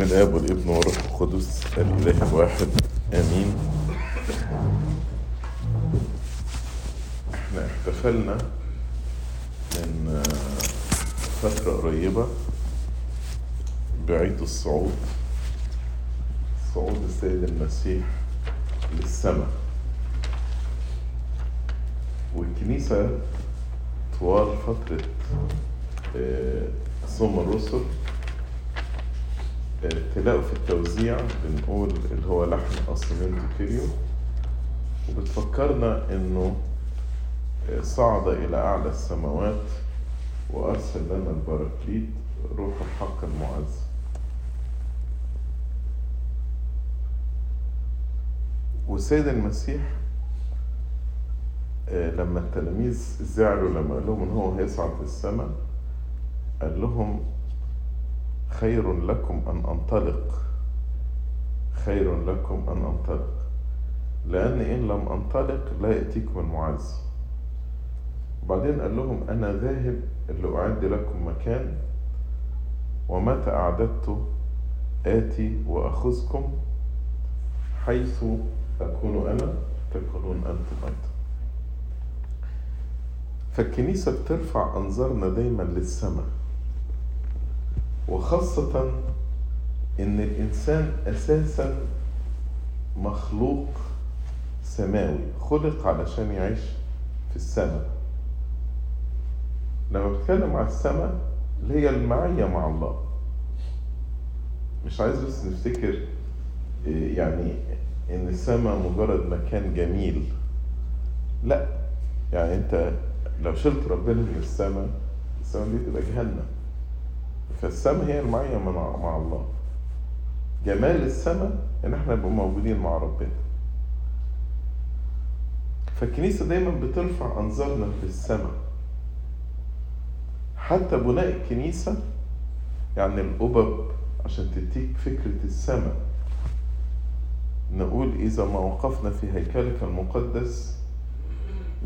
باسم الاب والابن والروح القدس الاله الواحد. امين. إحنا احتفلنا من فترة قريبة بعيد الصعود. صعود السيد المسيح للسماء. والكنيسة طوال فترة آه، صوم الرسل آه، تلاقوا في التوزيع بنقول اللي هو لحن Άσωμεν τω Κυρίω وبتفكرنا إنه صعد إلى أعلى السماوات وأرسل لنا البراكليت روح الحق المعزي. والسيد المسيح آه، لما التلاميذ زعلوا لما قال لهم إن هو هيصعد للسماء قال لهم خير لكم أن أنطلق. خير لكم أن أنطلق. لأن إن لم أنطلق لا يأتيكم المعز. وبعدين قال لهم أنا ذاهب لاعد لكم مكان. ومتى أعددت؟ آتي وأخذكم حيث أكون أنا تكونون أنتم أيضا فالكنيسة بترفع أنظارنا دايما للسماء. وخاصة إن الإنسان أساسا مخلوق سماوي خلق علشان يعيش في السماء. لما بتكلم على السماء اللي هي المعية مع الله. مش عايز بس نفتكر إيه، يعني إن السماء مجرد مكان جميل. لا يعني أنت لو شلت ربنا من السماء السماء دي تبقى جهنم. فالسماء هي المعية مع, الله. جمال السماء إن إحنا نبقى موجودين مع ربنا. فالكنيسة دايما بترفع أنظارنا للسماء حتى بناء الكنيسة يعني الأبب عشان تديك فكرة السماء نقول إذا ما وقفنا في هيكلك المقدس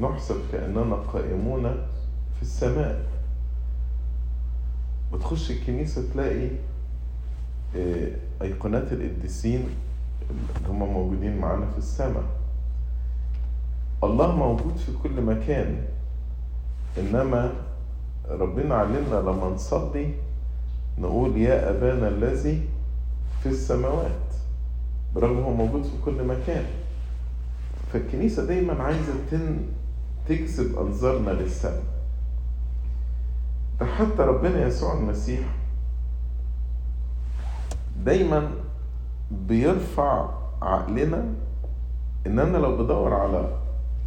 نحسب كأننا قائمون في السماء. بتخش الكنيسة تلاقي آه، أيقونات القديسين اللي هم موجودين معانا في السماء. الله موجود في كل مكان إنما ربنا علمنا لما نصلي نقول يا أبانا الذي في السماوات برغم هو موجود في كل مكان. فالكنيسة دايما عايزة تن تجذب أنظارنا للسماء. حتى ربنا يسوع المسيح دايما بيرفع عقلنا ان أنا لو بدور على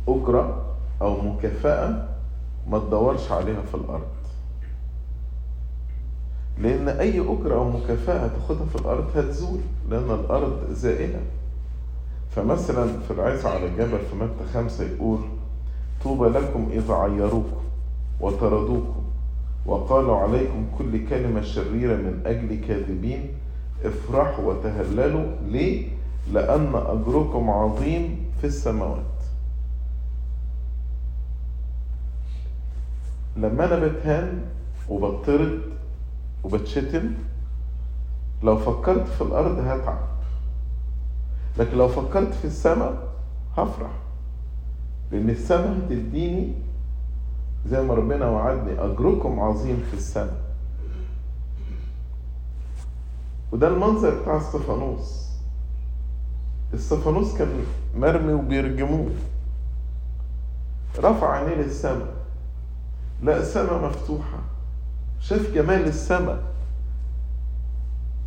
أجرة أو مكافأة ما تدورش عليها في الأرض. لأن أي أجرة أو مكافأة تاخدها في الأرض هتزول لأن الأرض زائلة. فمثلا في العزة على الجبل في متى خمسة يقول طوبى لكم إذا عيروكم وطردوكم. وقالوا عليكم كل كلمة شريرة من أجل كاذبين افرحوا وتهللوا ليه؟ لأن أجركم عظيم في السماوات لما أنا بتهان وبطرد وبتشتم لو فكرت في الأرض هتعب لكن لو فكرت في السماء هفرح لأن السماء هتديني زي ما ربنا وعدني أجركم عظيم في السماء. وده المنظر بتاع استفانوس استفانوس كان مرمي وبيرجموه. رفع عينيه للسماء. لقى السماء مفتوحة. شاف جمال السماء.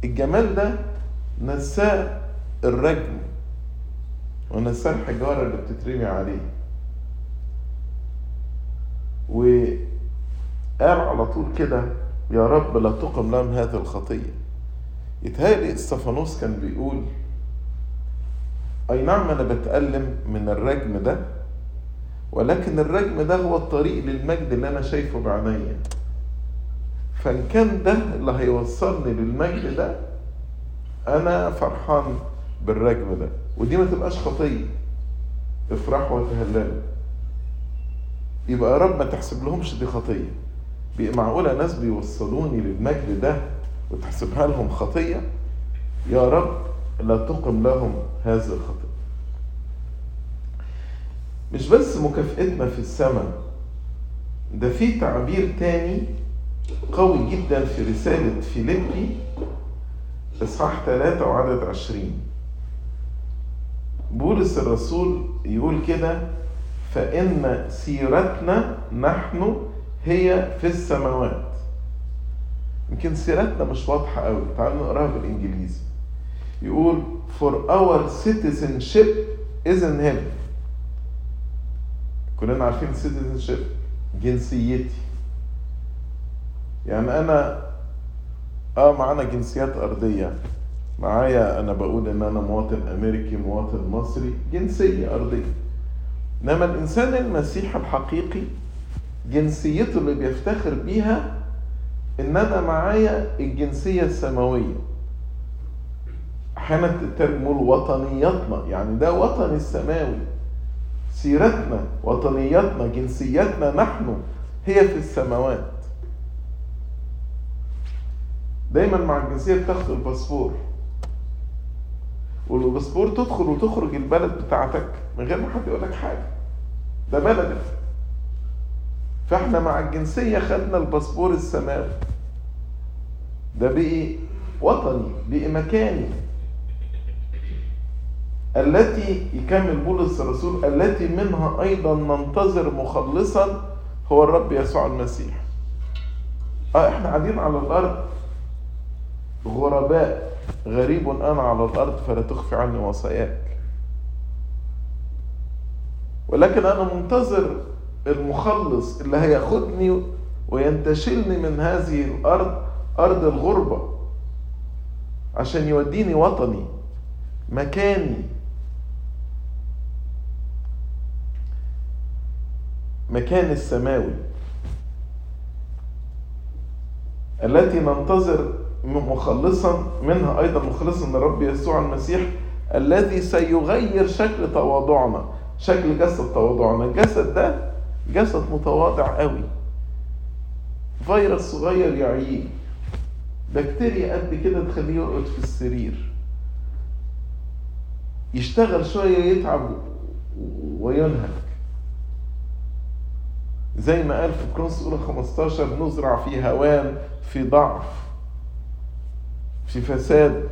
الجمال ده نساه الرجم ونساه الحجارة اللي بتترمي عليه. وقال على طول كده يا رب لا تقم لهم هذه الخطية. يتهيألي إستفانوس كان بيقول أي نعم أنا بتألم من الرجم ده ولكن الرجم ده هو الطريق للمجد اللي أنا شايفه بعينيا. فإن كان ده اللي هيوصلني للمجد ده أنا فرحان بالرجم ده. ودي ما تبقاش خطية. افرحوا وتهللوا يبقى يا رب ما تحسب لهمش دي خطية. معقولة ناس بيوصلوني للمجد ده وتحسبها لهم خطية؟ يا رب لا تقم لهم هذه الخطية. مش بس مكافئتنا في السماء ده في تعبير تاني قوي جدا في رسالة فيليبي إصحاح 3 وعدد 20 بولس الرسول يقول كده فإن سيرتنا نحن هي في السماوات. يمكن سيرتنا مش واضحة قوي. تعالوا نقراها بالإنجليزي. يقول for our citizenship is in heaven كلنا عارفين citizenship جنسيتي. يعني أنا آه معانا جنسيات أرضية. معايا أنا بقول إن أنا مواطن أمريكي مواطن مصري جنسية أرضية. إنما الإنسان المسيحي الحقيقي جنسيته اللي بيفتخر بيها إن أنا معايا الجنسية السماوية. أحيانا ترجموا وطنيتنا يعني ده وطني السماوي. سيرتنا وطنيتنا جنسيتنا نحن هي في السماوات. دايما مع الجنسية بتاخد الباسبور. والباسبور تدخل وتخرج البلد بتاعتك من غير ما حد يقول لك حاجة. ده بلدك. فاحنا مع الجنسية خدنا الباسبور السماوي ده بقي وطني بقي مكاني. التي يكمل بولس الرسول التي منها أيضا ننتظر مخلصا هو الرب يسوع المسيح. آه إحنا قاعدين على الأرض. غرباء. غريب أنا على الأرض فلا تخفي عني وصاياك. ولكن أنا منتظر المخلص اللي هياخدني وينتشلني من هذه الأرض أرض الغربة عشان يوديني وطني مكاني. مكان السماوي. التي ننتظر مخلصا منها أيضا مخلصا الرب يسوع المسيح الذي سيغير شكل تواضعنا. شكل جسد تواضعنا. الجسد ده جسد متواضع قوي. فيروس صغير يعييه بكتيريا قد كده تخليه يرقد في السرير. يشتغل شوية يتعب وينهك. زي ما قال في كرونس أولى 15 نزرع في هوان في ضعف. في فساد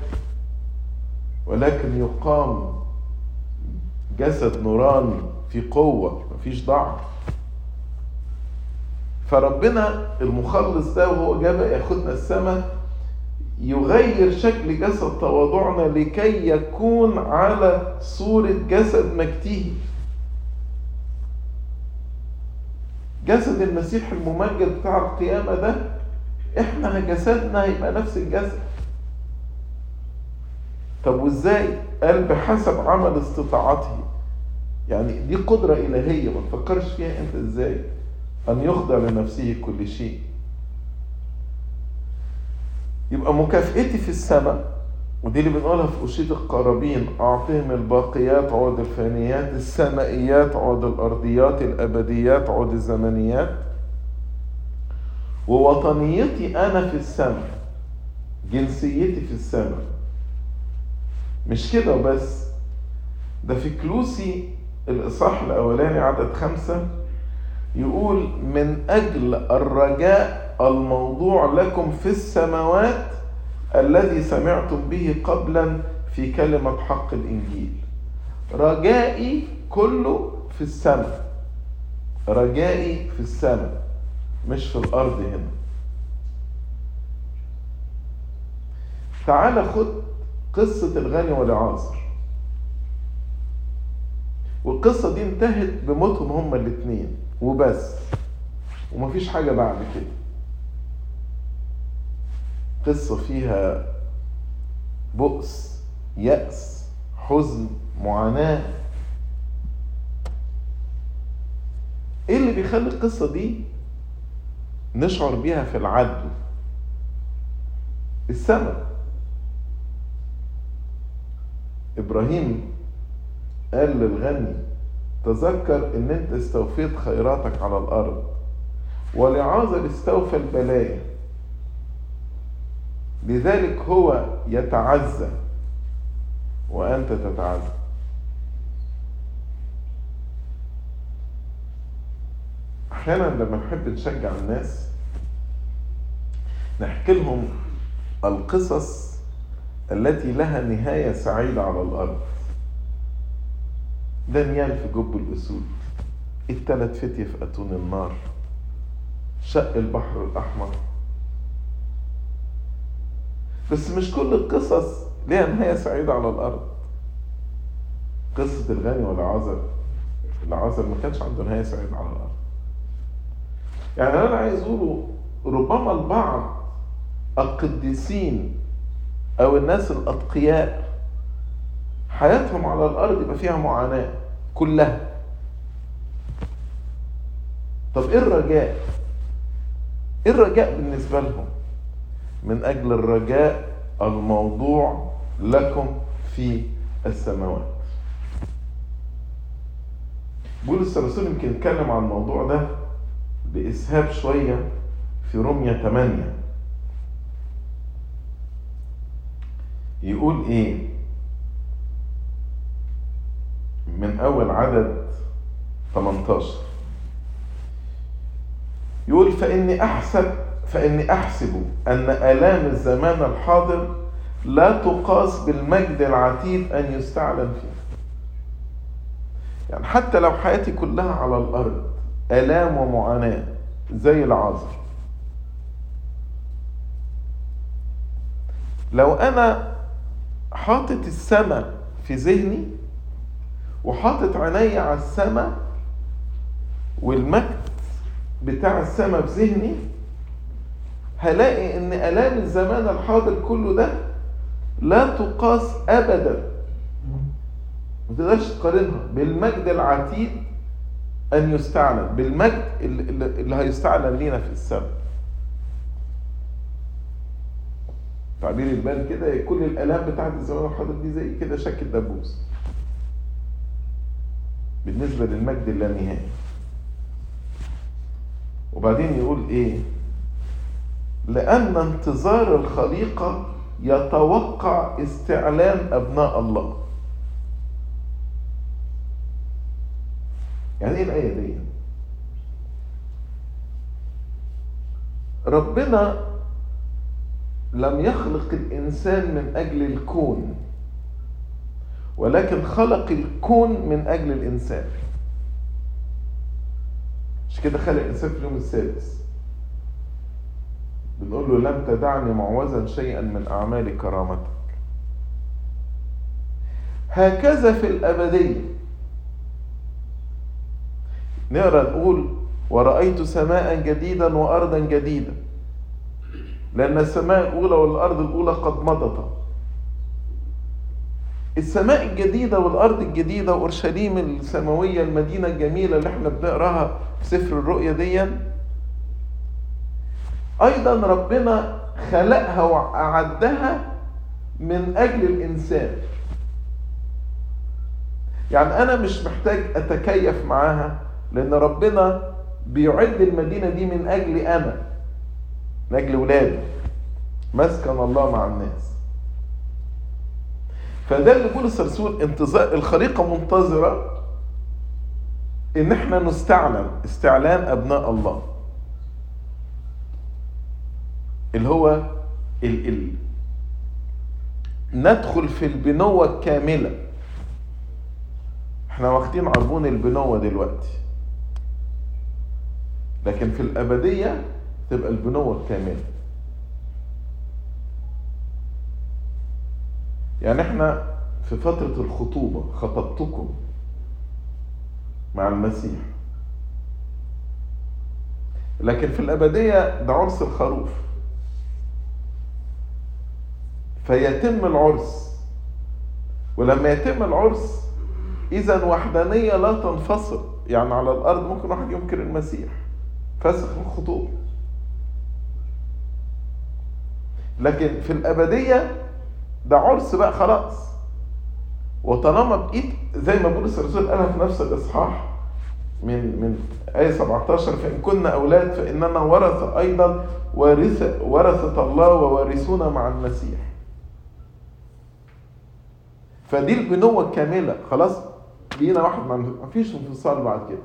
ولكن يقام جسد نوراني في قوة مفيش ضعف. فربنا المخلص ده وهو جاب ياخدنا السماء يغير شكل جسد تواضعنا لكي يكون على صورة جسد مجده جسد المسيح الممجد بتاع القيامة ده إحنا جسدنا هيبقى نفس الجسد. طب وإزاي؟ قال بحسب عمل استطاعته. يعني دي قدرة إلهية ما تفكرش فيها أنت إزاي؟ أن يخضع لنفسه كل شيء. يبقى مكافئتي في السماء ودي اللي بنقولها في أشيد القرابين أعطهم الباقيات عود الفانيات السمائيات عود الأرضيات الأبديات عود الزمنيات. ووطنيتي أنا في السماء جنسيتي في السماء. مش كده وبس ده في كلوسي الإصحاح الأولاني عدد خمسة يقول من أجل الرجاء الموضوع لكم في السماوات الذي سمعتم به قبلا في كلمة حق الإنجيل. رجائي كله في السماء رجائي في السماء مش في الأرض هنا. تعال خد قصة الغني والعازر والقصة دي انتهت بموتهم هما الاتنين وبس. ومفيش حاجة بعد كده. قصة فيها بؤس يأس حزن معاناة. إيه اللي بيخلي القصة دي نشعر بيها في العدل؟ السماء إبراهيم قال للغني تذكر إن أنت استوفيت خيراتك على الأرض ولعازر استوفى البلايا. لذلك هو يتعزى وأنت تتعزى. أحيانا لما نحب نشجع الناس نحكي لهم القصص التي لها نهاية سعيدة على الأرض. دانيال في جب الأسود. التلات فتية في أتون النار. شق البحر الأحمر. بس مش كل القصص ليها نهاية سعيدة على الأرض. قصة الغني والعازر. العازر ما كانش عنده نهاية سعيدة على الأرض. يعني أنا عايز أقوله ربما البعض القديسين أو الناس الأتقياء حياتهم على الأرض يبقى فيها معاناة كلها طب إيه الرجاء؟ إيه الرجاء بالنسبة لهم؟ من أجل الرجاء الموضوع لكم في السماوات بولس الرسول يمكن يتكلم عن الموضوع ده بإسهاب شوية في رومية 8 يقول إيه؟ من أول عدد 18 يقول فإني أحسب فإني أحسب أن آلام الزمان الحاضر لا تقاس بالمجد العتيد أن يستعلن فيه. يعني حتى لو حياتي كلها على الأرض آلام ومعاناة زي العازر لو أنا حاطط السماء في ذهني وحاطط عيني على السماء والمجد بتاع السماء في ذهني هلاقي إن آلام الزمان الحاضر كله ده لا تقاس ابدا. ما تقدرش تقارنها بالمجد العتيد أن يستعلن بالمجد اللي, هيستعلن لينا في السماء تعبير البال كده كل الآلام بتاعت الزمان الحاضر دي زي كده شك الدبوس. بالنسبة للمجد اللانهائي وبعدين يقول إيه؟ لأن انتظار الخليقة يتوقع استعلان أبناء الله. يعني إيه الآية دي؟ ربنا لم يخلق الإنسان من أجل الكون ولكن خلق الكون من أجل الإنسان. مش كده خلق الإنسان في اليوم السادس؟ بنقول له لم تدعني معوزا شيئا من أعمال كرامتك. هكذا في الأبدية. نقرأ نقول ورأيت سماء جديدا وأرضا جديدة لأن السماء الأولى والأرض الأولى قد مضتا السماء الجديدة والأرض الجديدة وأورشليم السماوية المدينة الجميلة اللي إحنا بنقراها في سفر الرؤيا دي أيضا ربنا خلقها وأعدها من أجل الإنسان. يعني أنا مش محتاج أتكيف معاها لأن ربنا بيعد المدينة دي من أجلي أنا. من أجل ولادي مسكن الله مع الناس. فده اللي بولس الرسول انتظار الخليقة منتظرة إن إحنا نستعلن استعلان أبناء الله. اللي هو ال ال ندخل في البنوة الكاملة. إحنا واخدين عربون البنوة دلوقتي. لكن في الأبدية تبقى البنوة الكاملة. يعني إحنا في فترة الخطوبة خطبتكم مع المسيح. لكن في الأبدية ده عرس الخروف. فيتم العرس. ولما يتم العرس إذا وحدانية لا تنفصل. يعني على الأرض ممكن واحد ينكر المسيح. فسخ الخطوبة. لكن في الأبدية ده عرس بقى خلاص. وطالما بقيت زي ما بولس الرسول قالها في نفس الإصحاح من من آية 17 فإن كنا أولاد فإننا ورث أيضا ورث ورثة الله ووارثون مع المسيح. فدي البنوة الكاملة. خلاص بقينا واحد ما فيش انفصال بعد كده.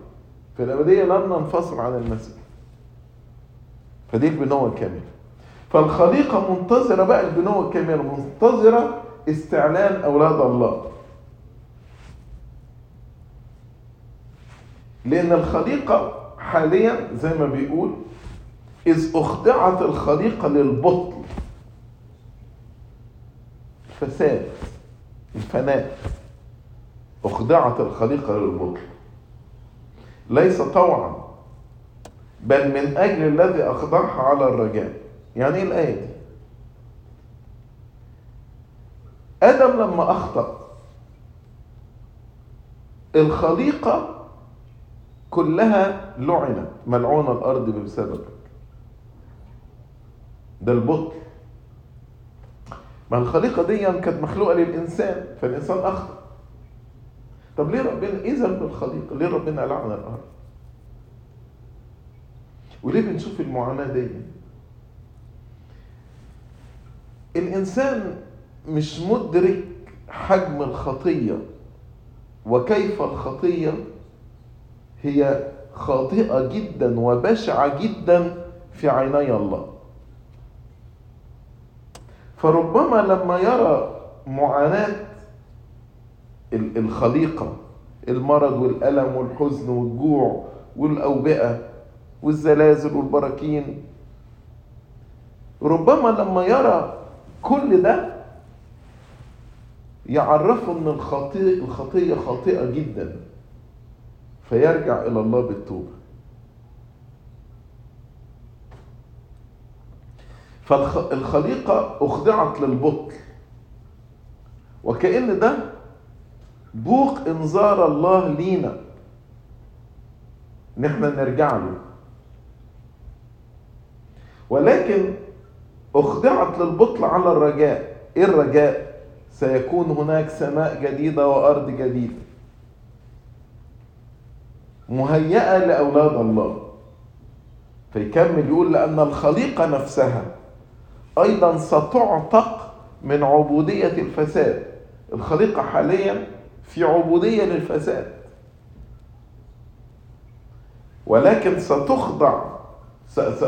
في الأبدية لن ننفصل عن المسيح. فدي البنوة الكاملة. فالخليقة منتظرة بقى البنوة الكاملة منتظرة استعلان أولاد الله. لأن الخليقة حاليا زي ما بيقول إذ أخضعت الخليقة للبطل. الفساد الفناء. أخضعت الخليقة للبطل. ليس طوعا بل من أجل الذي أخضعها على الرجاء. يعني إيه الآية دي؟ آدم لما أخطأ الخليقة كلها لعنت ملعونة الأرض بسببك ده البطل ما الخليقة دي كانت مخلوقة للإنسان فالإنسان أخطأ طب ليه ربنا إيه ذنب الخليقة؟ ليه ربنا لعن الأرض؟ وليه بنشوف المعاناة دي؟ الإنسان مش مدرك حجم الخطية وكيف الخطية؟ هي خاطئة جدا وبشعة جدا في عيني الله. فربما لما يرى معاناة الخليقة المرض والألم والحزن والجوع والأوبئة والزلازل والبراكين ربما لما يرى كل ده يعرفه ان الخطيئة الخطية خاطئة جدا فيرجع إلى الله بالتوبة. فالخليقة أخضعت للبطل وكأن ده بوق إنذار الله لينا. ان إحنا نرجع له. ولكن أخضعت للبطل على الرجاء. إيه الرجاء؟ سيكون هناك سماء جديدة وأرض جديدة. مهيئة لأولاد الله. فيكمل يقول لأن الخليقة نفسها أيضا ستعتق من عبودية الفساد. الخليقة حاليا في عبودية للفساد. ولكن ستخضع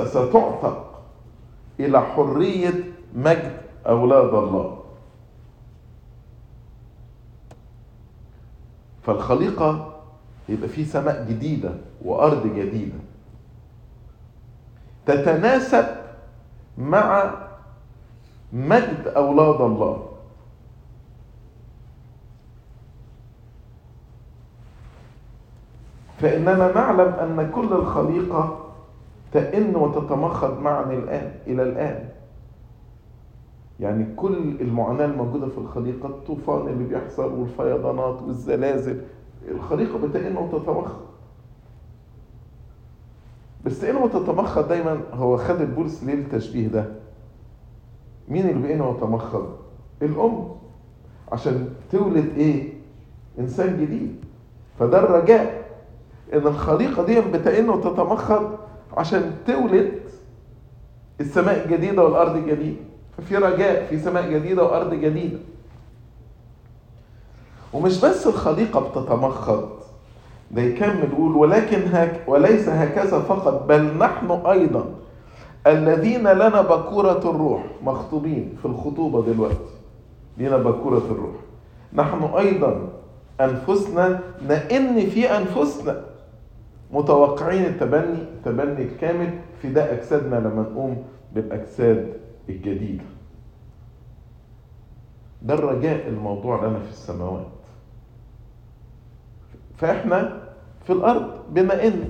ستعتق إلى حرية مجد أولاد الله. فالخليقة يبقى في سماء جديدة وأرض جديدة. تتناسب مع مجد أولاد الله. فإننا نعلم أن كل الخليقة تئن وتتمخض معا الآن إلى الآن. يعني كل المعاناة الموجودة في الخليقة الطوفان اللي بيحصل والفيضانات والزلازل الخليقة بتئن وتتمخض. بس تئن وتتمخض دايما هو خد البولس ليه التشبيه ده. مين اللي بيئن وتمخض؟ الأم. عشان تولد إيه؟ إنسان جديد. فده الرجاء. إن الخليقة دي بتئن وتتمخض عشان تولد السماء الجديدة والأرض الجديدة. ففي رجاء في سماء جديدة وأرض جديدة. ومش بس الخليقة بتتمخض. ده يكمل يقول ولكن هك وليس هكذا فقط بل نحن أيضا. الذين لنا بكورة الروح مخطوبين في الخطوبة دلوقتي. لنا بكورة الروح. نحن أيضا أنفسنا نئن في أنفسنا. متوقعين التبني التبني الكامل في ده أجسادنا لما نقوم بالأجساد الجديدة. ده الرجاء الموضوع لنا في السماوات. فإحنا في الأرض بنئن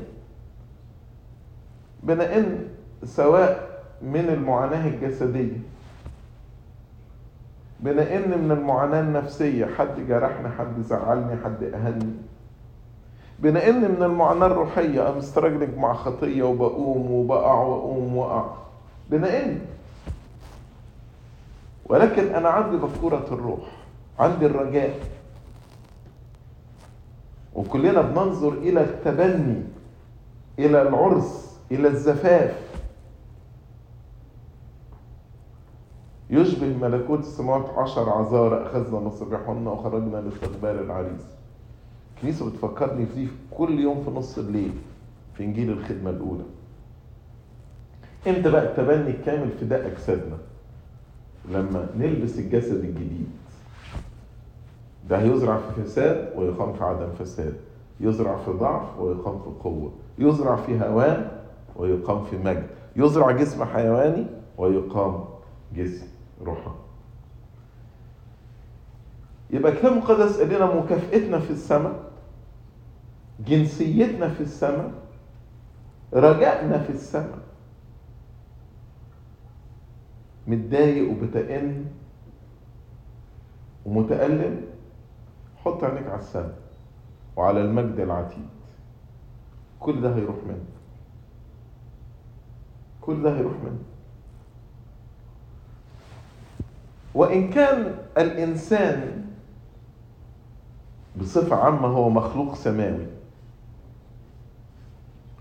بنئن سواء من المعاناة الجسدية بنئن من المعاناة النفسية حد جرحني حد زعلني حد أهني بنئن من المعاناة الروحية أنا مسترجلك مع خطية وبقوم وبقع وأقوم وأقع. بنئن ولكن أنا عندي بكورة الروح عندي الرجاء. وكلنا بننظر إلى التبني إلى العرس إلى الزفاف. يشبه ملكوت السماوات عشر عذارى أخذنا مصابيحهن وخرجنا لاستقبال العريس. الكنيسة بتفكرني في دي كل يوم في نص الليل في إنجيل الخدمة الأولى. إمتى بقى التبني الكامل فداء أجسادنا؟ لما نلبس الجسد الجديد. ده هيزرع في فساد ويقام في عدم فساد. يزرع في ضعف ويقام في قوة. يزرع في هوان ويقام في مجد. يزرع جسم حيواني ويقام جسم روحاني يبقى الكتاب المقدس قال لنا مكافئتنا في السماء. جنسيتنا في السماء رجائنا في السماء. متضايق وبتئن ومتألم حط عينيك على السماء وعلى المجد العتيد. كل ده هيروح منك. كل ده هيروح منك. وإن كان الإنسان بصفة عامة هو مخلوق سماوي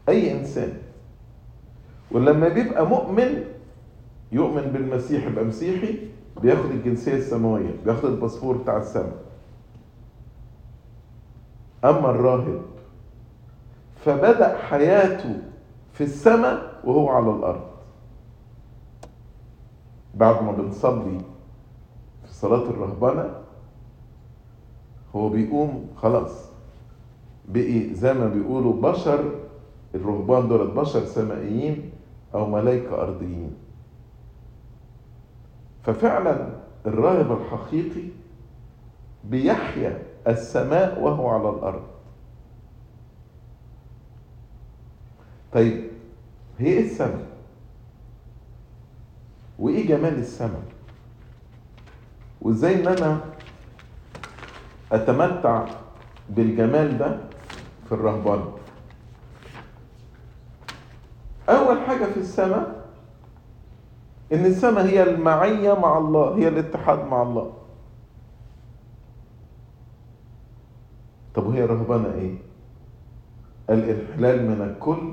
أي إنسان. ولما بيبقى مؤمن يؤمن بالمسيح يبقى مسيحي بياخد الجنسية السماوية بياخد الباسبور بتاع السماء. أما الراهب فبدأ حياته في السماء وهو على الأرض. بعد ما بنصلي في صلاة الرهبنة هو بيقوم خلاص بقي زي ما بيقولوا بشر الرهبان دول بشر سمائيين أو ملائكة أرضيين. ففعلا الراهب الحقيقي بيحيا السماء وهو على الأرض. طيب هي إيه السماء؟ وإيه جمال السماء؟ وإزاي إن أنا أتمتع بالجمال ده في الرهبان؟ أول حاجة في السماء إن السماء هي المعية مع الله هي الاتحاد مع الله. طب وهي الرهبنه إيه؟ الانحلال من الكل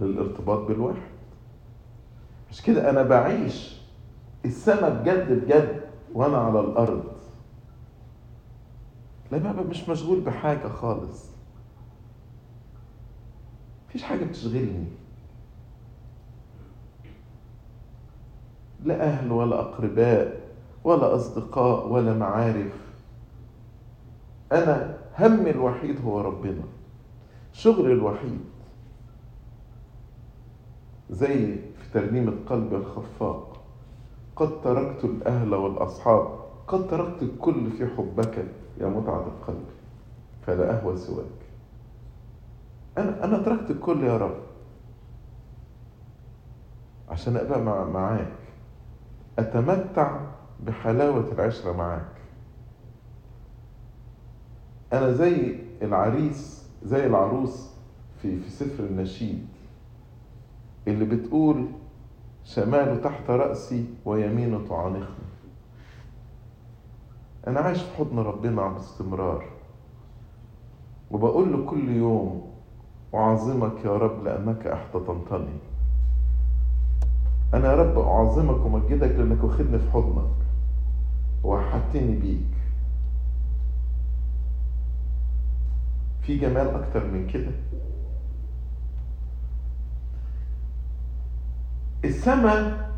للارتباط بالواحد. مش كده؟ أنا بعيش السماء بجد بجد وأنا على الأرض. لا بقى مش مشغول بحاجة خالص. مفيش حاجة بتشغلني. لا أهل ولا أقرباء ولا أصدقاء ولا معارف. أنا همي الوحيد هو ربنا شغلي الوحيد. زي في ترنيمة قلب الخفاق قد تركت الأهل والأصحاب قد تركت الكل في حبك يا متعة القلب فلا أهوى سواك. أنا أنا تركت الكل يا رب. عشان أبقى مع معاك. أتمتع بحلاوة العشرة معاك. أنا زي العريس زي العروس في في سفر النشيد اللي بتقول شماله تحت رأسي ويمينه تعانقني. أنا عايش في حضن ربنا باستمرار وبقول له كل يوم أعظمك يا رب لأنك احتضنتني أنا يا رب أعظمك ومجدك لأنك واخدني في حضنك. ووحدتني بيك. في جمال أكتر من كده؟ السماء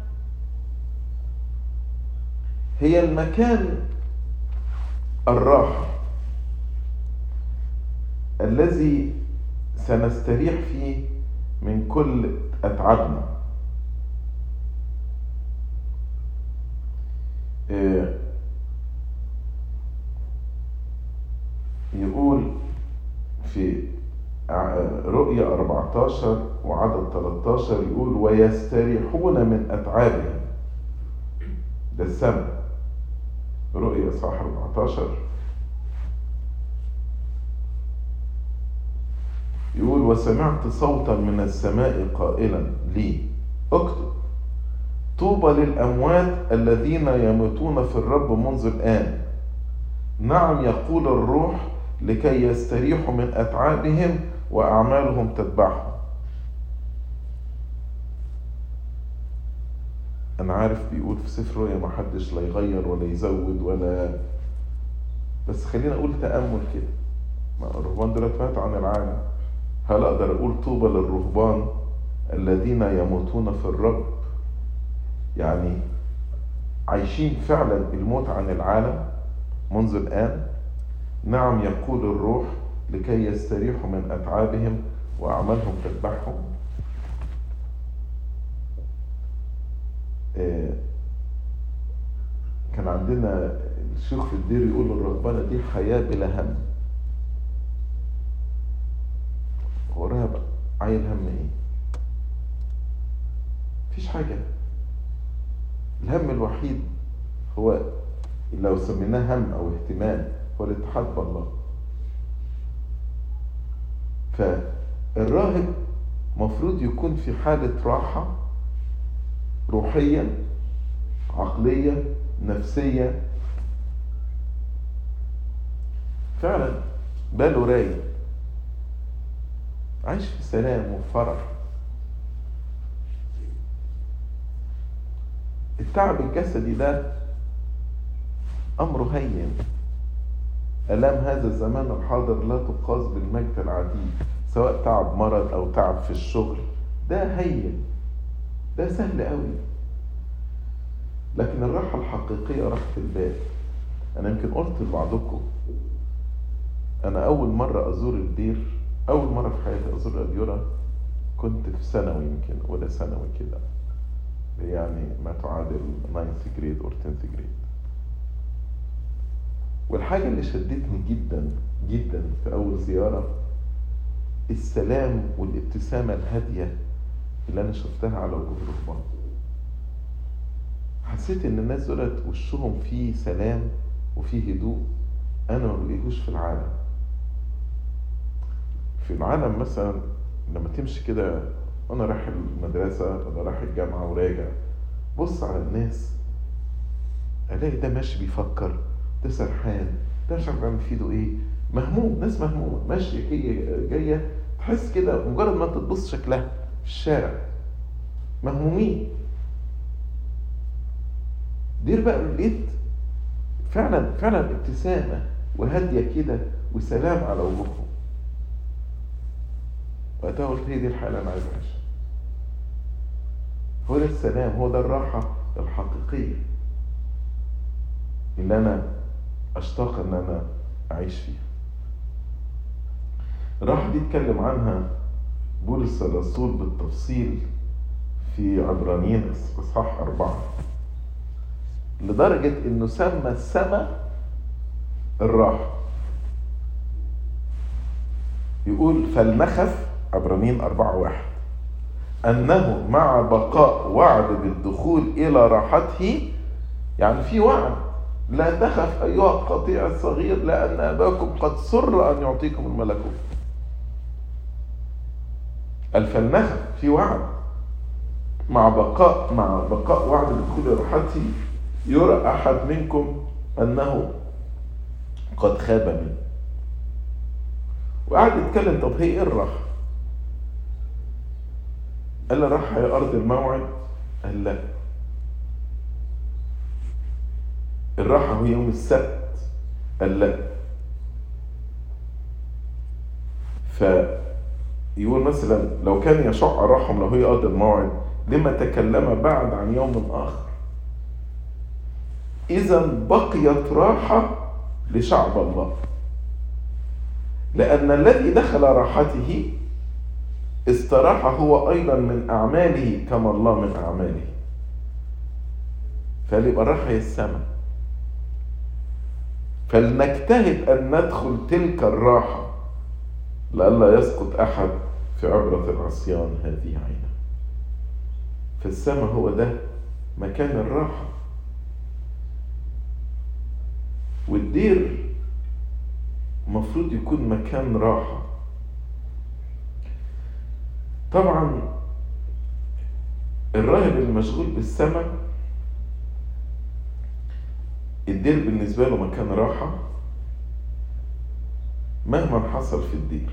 هي المكان الراحة الذي سنستريح فيه من كل أتعابنا. يقول في رؤيا 14 وعدد 13 يقول ويستريحون من أتعابهم. ده السماء رؤيا صح 14 يقول وسمعت صوتا من السماء قائلا لي. اكتب. طوبى للأموات الذين يموتون في الرب منذ الآن. نعم يقول الروح لكي يستريحوا من أتعابهم وأعمالهم تتبعهم. أنا عارف بيقول في سفر رؤيا ما حدش لا يغير ولا يزود ولا بس خلينا أقول تأمل كده. ما الرهبان دول فاتوا عن العالم. هل أقدر أقول طوبى للرهبان الذين يموتون في الرب؟ يعني عايشين فعلا الموت عن العالم منذ الآن. نعم يقول الروح لكي يستريحوا من أتعابهم وأعمالهم تتبعهم كان عندنا الشيخ في الدير يقول الرهبنة دي حياة بلا هم. هو رهب عايل هم إيه؟ مفيش حاجة. الهم الوحيد هو لو سميناه هم أو اهتمام هو الاتحاد بالله. فالراهب مفروض يكون في حالة راحة روحية عقلية نفسية فعلا باله رايق عايش في سلام وفرح. التعب الجسدي ده أمره هين. ألام هذا الزمان الحاضر لا تقاس بالمجد العديد سواء تعب مرض أو تعب في الشغل. ده هين. ده سهل قوي لكن الراحة الحقيقية راحة البال. أنا يمكن قلت لبعضكم أنا أول مرة أزور الدير أول مرة في حياتي أزور الأديرة كنت في ثانوي يمكن أولى ثانوي كده. يعني ما تعادل 9th grade أو 10th grade والحاجة اللي شدتني جدا جدا في أول زيارة السلام والابتسامة الهادية اللي أنا شفتها على وجوه الرهبان حسيت إن الناس دولت وشهم فيه سلام وفيه هدوء أنا ما بلاقيهوش في العالم. في العالم مثلا لما تمشي كده وأنا رايح المدرسة ولا رايح الجامعة وراجع. بص على الناس ألاقي ده ماشي بيفكر ده سرحان ده مش عارف بيعمل في إيه. مهموم ناس مهمومة ماشية جاية جاية. تحس كده مجرد ما تبص شكلها في الشارع. مهمومين. دير بقى لقيت فعلا فعلا ابتسامة وهادية كده وسلام على وجوههم وقتها قلت هي دي الحالة اللي أنا عايز أعيشها. هو ده السلام هو ده الراحة الحقيقية. اللي أنا أشتاق إن أنا أعيش فيها. الراحة دي اتكلم عنها بولس الرسول بالتفصيل في عبرانيين إصحاح أربعة. لدرجة إنه سمى السماء الراحة. يقول فلنخف عبرانيين أربعة واحد. أنه مع بقاء وعد بالدخول إلى راحته يعني في وعد. لا تخف أيها القطيع الصغير لأن أباكم قد سر أن يعطيكم الملكوت. الفلنخة في وعد. مع بقاء مع بقاء وعد بدخول راحته يرى أحد منكم أنه قد خاب منه. وقعد يتكلم طب هي إيه الراحة؟ قال له الراحة هي أرض الموعد؟ قال لا. الراحة هو يوم السبت. قال لا. فيقول مثلا لو كان يشع الرحم لو هي أرض الموعد لما تكلم بعد عن يوم آخر. إذا بقيت راحة لشعب الله. لأن الذي دخل راحته استراح هو أيضا من أعماله كما الله من أعماله. فليبقى الراحة هي السماء فلنجتهد أن ندخل تلك الراحة لئلا يسقط أحد في عبرة العصيان هذه عينه. فالسماء هو ده مكان الراحة. والدير المفروض يكون مكان راحة. طبعا الراهب المشغول بالسماء الدير بالنسبة له مكان راحة مهما حصل في الدير.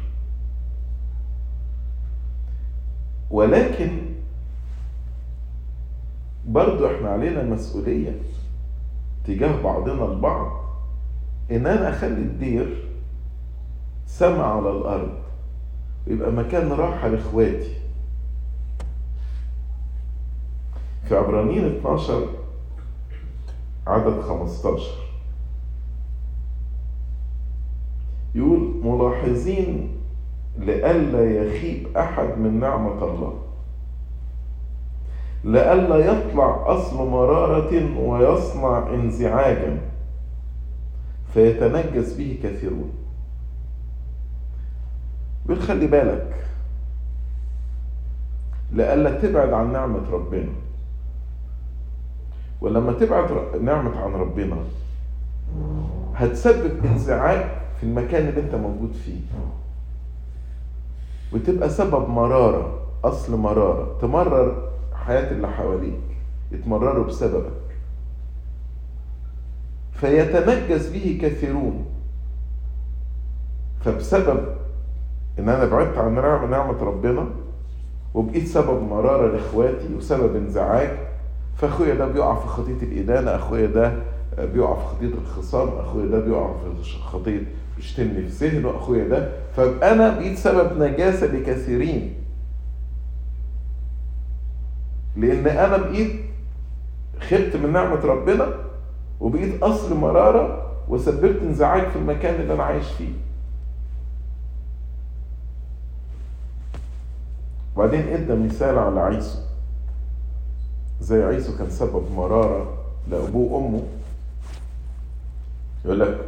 ولكن برضو إحنا علينا مسؤولية تجاه بعضنا البعض إن أنا أخلي الدير سما على الأرض. ويبقى مكان راحة لإخواتي. في عبرانيين 12 عدد 15 يقول ملاحظين لئلا يخيب أحد من نعمة الله. لئلا يطلع أصل مرارة ويصنع انزعاجا. فيتنجس به كثيرون. بيقول خلي بالك لئلا تبعد عن نعمة ربنا. ولما تبعد نعمة عن ربنا هتسبب انزعاج في المكان اللي انت موجود فيه. وتبقى سبب مرارة أصل مرارة. تمرر حياة اللي حواليك يتمرروا بسببك. فيتنجس به كثيرون. فبسبب إن أنا بعدت عن نعمة ربنا وبقيت سبب مرارة لإخواتي وسبب انزعاج فأخويا ده بيقع في خطية الإدانة أخويا ده بيقع في خطية الخصام أخويا ده بيقع في خطية بيشتمني في ذهنه أخويا ده فابقى أنا بقيت سبب نجاسة لكثيرين. لأن أنا بقيت خبت من نعمة ربنا وبقيت أصل مرارة وسببت انزعاج في المكان اللي أنا عايش فيه. وبعدين إدى مثال على عيسو. زي عيسو كان سبب مرارة لأبوه وأمه. يقول لك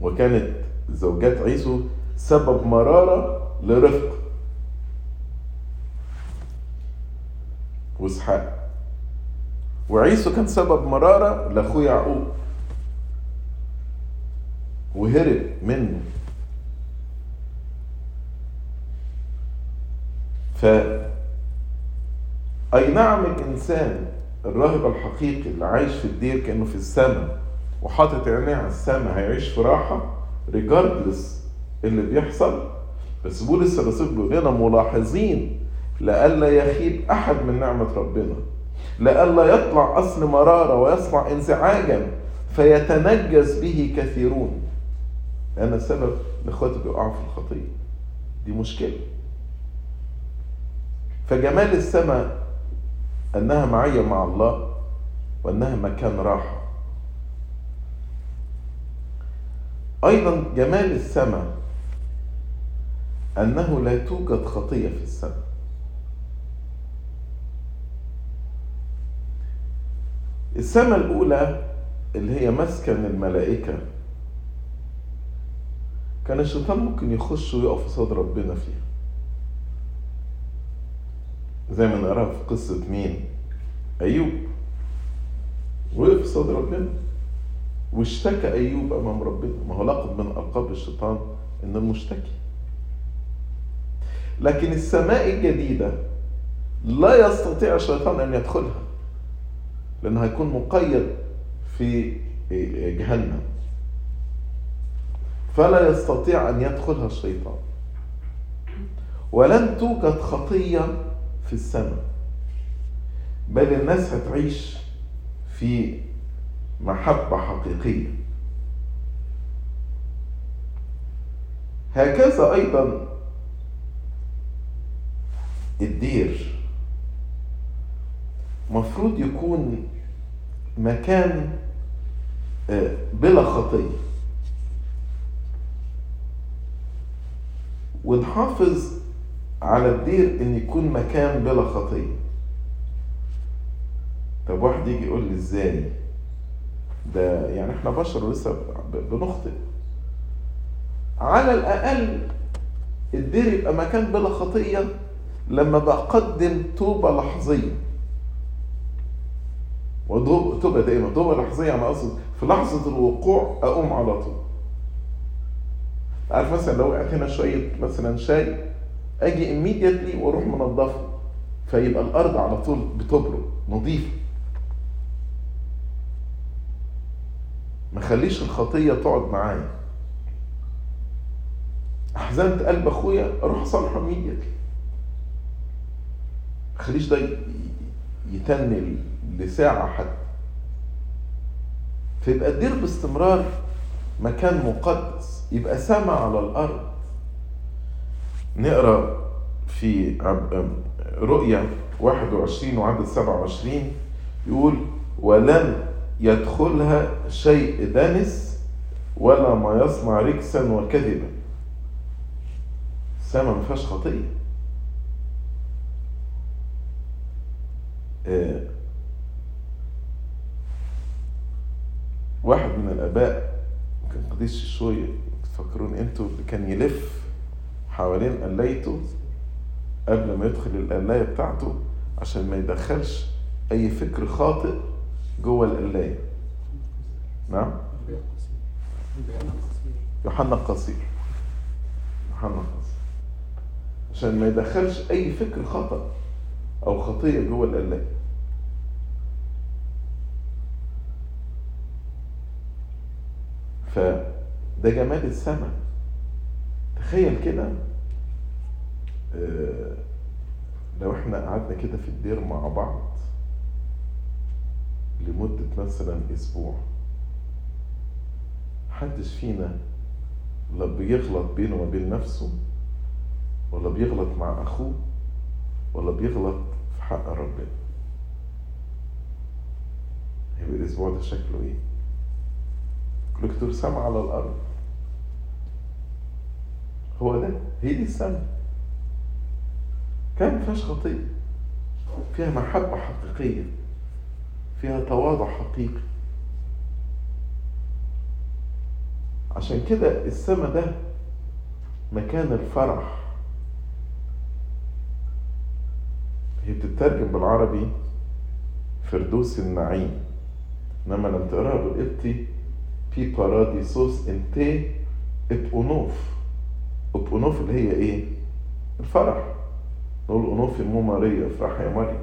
وكانت زوجات عيسو سبب مرارة لرفق. وإسحاق. وعيسو كان سبب مرارة لأخوه يعقوب. وهرب منه. ف أي نعم الإنسان الراهب الحقيقي اللي عايش في الدير كأنه في السماء وحاطط عينيه على السماء هيعيش في راحة ريجاردلس اللي بيحصل. بس بولس الرسول بيقول لنا ملاحظين لئلا يخيب أحد من نعمة ربنا. لئلا يطلع أصل مرارة ويصنع انزعاجا فيتنجس به كثيرون. أنا سبب لإخواتي بيقعوا في الخطية. دي مشكلة. فجمال السماء أنها معية مع الله وأنها مكان راحة أيضا جمال السماء أنه لا توجد خطية في السماء. السماء الأولى اللي هي مسكن الملائكة. كان الشيطان ممكن يخش ويقف قصاد ربنا فيها. زي ما نقراها في قصة مين؟ أيوب. وقف قصاد ربنا. واشتكى أيوب أمام ربنا. ما هو لقب من ألقاب الشيطان إنه المشتكي لكن السماء الجديدة لا يستطيع الشيطان أن يدخلها لأنه هيكون مقيد في جهنم. فلا يستطيع أن يدخلها الشيطان. ولن توجد خطية في السماء. بل الناس هتعيش في محبة حقيقية. هكذا أيضا الدير. مفروض يكون مكان بلا خطية. ونحافظ على الدير إن يكون مكان بلا خطية. طب واحد يجي يقول لي إزاي؟ ده يعني إحنا بشر لسه بنخطئ. على الأقل الدير يبقى مكان بلا خطية لما بقدم توبة لحظية. وتوبة دائما توبة لحظية أنا أقصد في لحظة الوقوع أقوم على طول. عارف مثلا لو وقعت هنا شوية مثلا شاي أجي immediately وأروح منضفه فيبقى الأرض على طول بتبرد نظيفة. ما خليش الخطية تقعد معايا. أحزنت قلب أخويا أروح أصالحه immediately. خليش ده يتني لساعة حتى. فيبقى الدير باستمرار مكان مقدس يبقى سما على الأرض. نقرأ في رؤيا 21 وعدد 27 يقول ولن يدخلها شيء دنس ولا ما يصنع ركسا وكذبا. السما ما فيهاش خطية. آه واحد من الآباء كان قديس الشوية تفكرون أنتوا اللي كان يلف حوالين قلايته قبل ما يدخل القلاية بتاعته عشان ما يدخلش أي فكر خاطئ جوه القلاية. نعم؟ يوحنا القصير. يوحنا القصير. عشان ما يدخلش أي فكر خطأ أو خطية جوه القلاية. فده جمال السماء. تخيل كده آه، لو إحنا قعدنا كده في الدير مع بعض لمدة مثلا أسبوع محدش فينا لا بيغلط بينه وبين نفسه ولا بيغلط مع أخوه ولا بيغلط في حق ربنا هيبقى الأسبوع ده شكله إيه؟ كوليكتور سما على الأرض هو ده هي دي السما كان مفيهاش خطية فيها محبة حقيقية. فيها تواضع حقيقي. عشان كده السما ده مكان الفرح. هي بتترجم بالعربي فردوس النعيم. إنما لما تقرأها بالقبطي في باراديسوس انتي ات اونوف ات اونوف اللي هي إيه الفرح نقول اونوف مو ماريا افرح يا مريم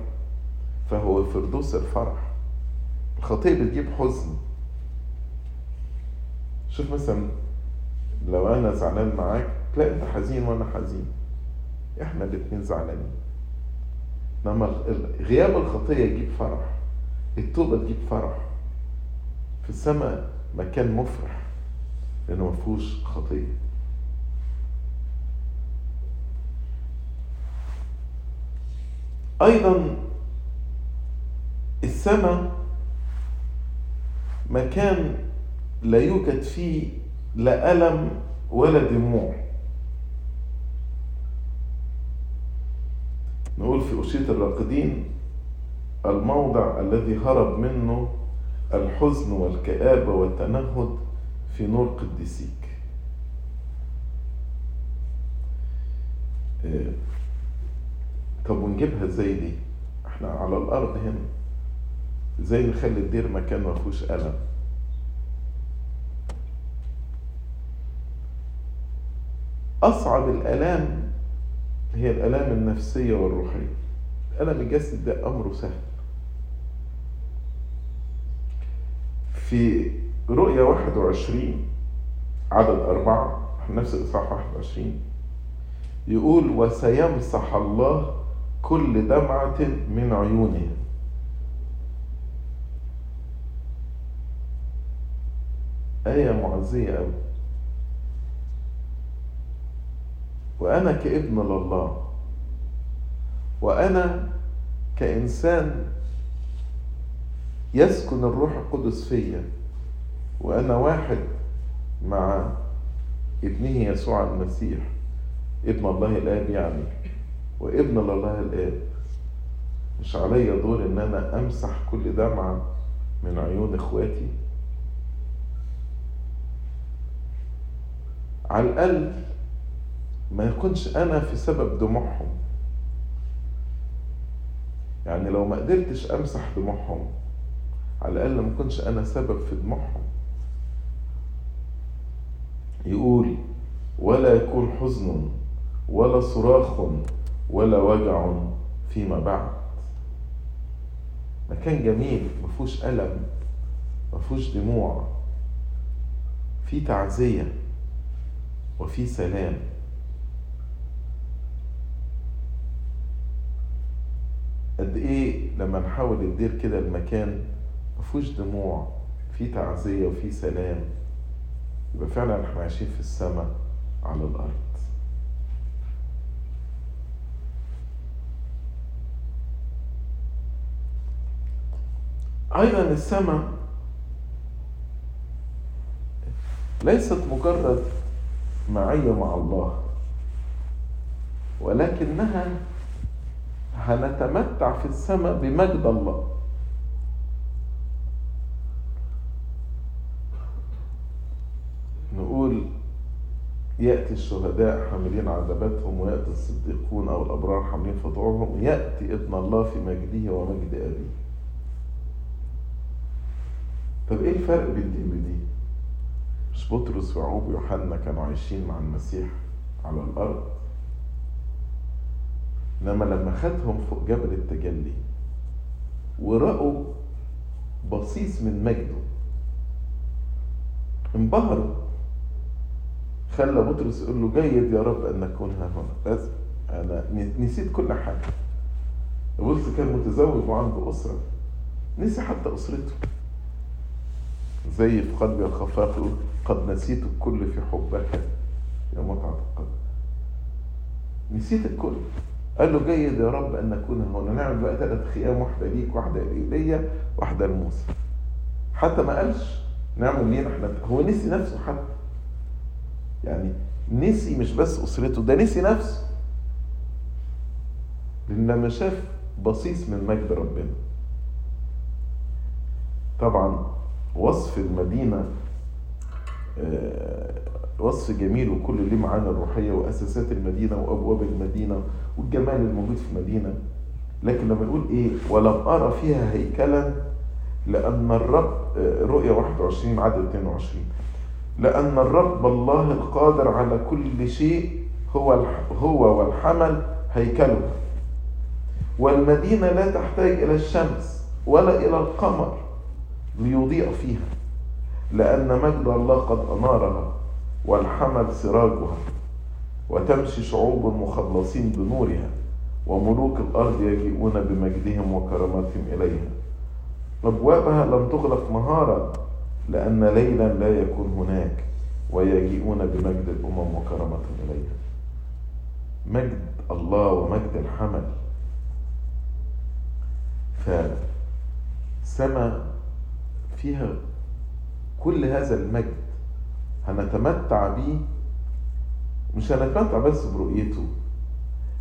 فهو فردوس الفرح الخطية بتجيب حزن شوف مثلا لو أنا زعلان معاك تلاقي انت حزين وأنا حزين إحنا الاتنين زعلانين لما غياب الخطية يجيب فرح التوبة تجيب فرح في السماء مكان مفرح لأنه مفهوش خطية أيضا السماء مكان لا يوجد فيه لا ألم ولا دموع نقول في أشية الراقدين الموضع الذي هرب منه الحزن والكآبة والتنهد في نور قديسيك إيه. طب ونجيبها إزاي دي؟ إحنا على الأرض هنا. إزاي نخلي الدير مكان ما فيهوش ألم؟ أصعب الألام هي الألام النفسية والروحية. الألم الجسد ده أمره سهل. في رؤيا 21 عدد أربعة نفس الإصحاح 21 يقول وسيمسح الله كل دمعة من عيونهم آية معزية أوي وأنا كابن لله. وأنا كإنسان يسكن الروح القدس فيا. وأنا واحد مع ابنه يسوع المسيح. ابن الله الآب يعني وابن الله الآب. مش عليا دور إن أنا أمسح كل دمعة من عيون إخواتي؟ على الأقل ما يكونش أنا في سبب دموعهم. يعني لو ما قدرتش أمسح دموعهم على الأقل ما كنتش أنا سبب في دموعهم. يقول ولا يكون حزن ولا صراخ ولا وجع فيما بعد. مكان جميل مفهوش ألم مفهوش دموع. في تعزية وفي سلام. قد إيه لما نحاول ندير كده المكان مفهوش دموع في تعزية وفي سلام يبقى فعلا إحنا عايشين في السماء على الأرض. أيضا السماء ليست مجرد معية مع الله ولكنها هنتمتع في السماء بمجد الله. نقول يأتي الشهداء حاملين عذاباتهم ويأتي الصديقون أو الأبرار حاملين فطورهم يأتي ابن الله في مجده ومجد أبيه. طب إيه الفرق بين دي ودي؟ مش بطرس ويعقوب ويوحنا كانوا عايشين مع المسيح على الأرض. إنما لما خدهم فوق جبل التجلي ورأوا بصيص من مجده انبهروا. خلى بطرس يقول له جيد يا رب أن نكون ها هنا. بس أنا نسيت كل حاجة. بطرس كان متزوج وعنده أسرة. نسي حتى أسرته. زي في قلبي الخفاف يقول قد نسيت الكل في حبك يا متعة القلب. نسيت الكل. قال له جيد يا رب أن نكون هنا. نعمل بقى ثلاث خيام واحدة ليك واحدة ليا واحدة لموسى. حتى ما قالش نعمل لينا إحنا هو نسي نفسه حتى. يعني نسي مش بس أسرته ده نسي نفسه. لأن لما شاف بصيص من مجد ربنا طبعا وصف المدينة وصف جميل وكل ليه معانا الروحية وأساسات المدينة وأبواب المدينة والجمال الموجود في المدينة لكن لما يقول إيه؟ ولم أرى فيها هيكلا لأن الرب رؤيا 21 عدد 22 لأن الرب الله القادر على كل شيء هو هو والحمل هيكله والمدينة لا تحتاج إلى الشمس ولا إلى القمر. ليضيء فيها لأن مجد الله قد أنارها والحمل سراجها وتمشي شعوب مخلصين بنورها وملوك الأرض يجيئون بمجدهم وكرامتهم إليها. أبوابها لم تغلق نهارا لأن ليلا لا يكون هناك ويجيئون بمجد الأمم وكرامتهم إليها. مجد الله ومجد الحمل. فسما فيها كل هذا المجد هنتمتع به مش هنتمتع بس برؤيته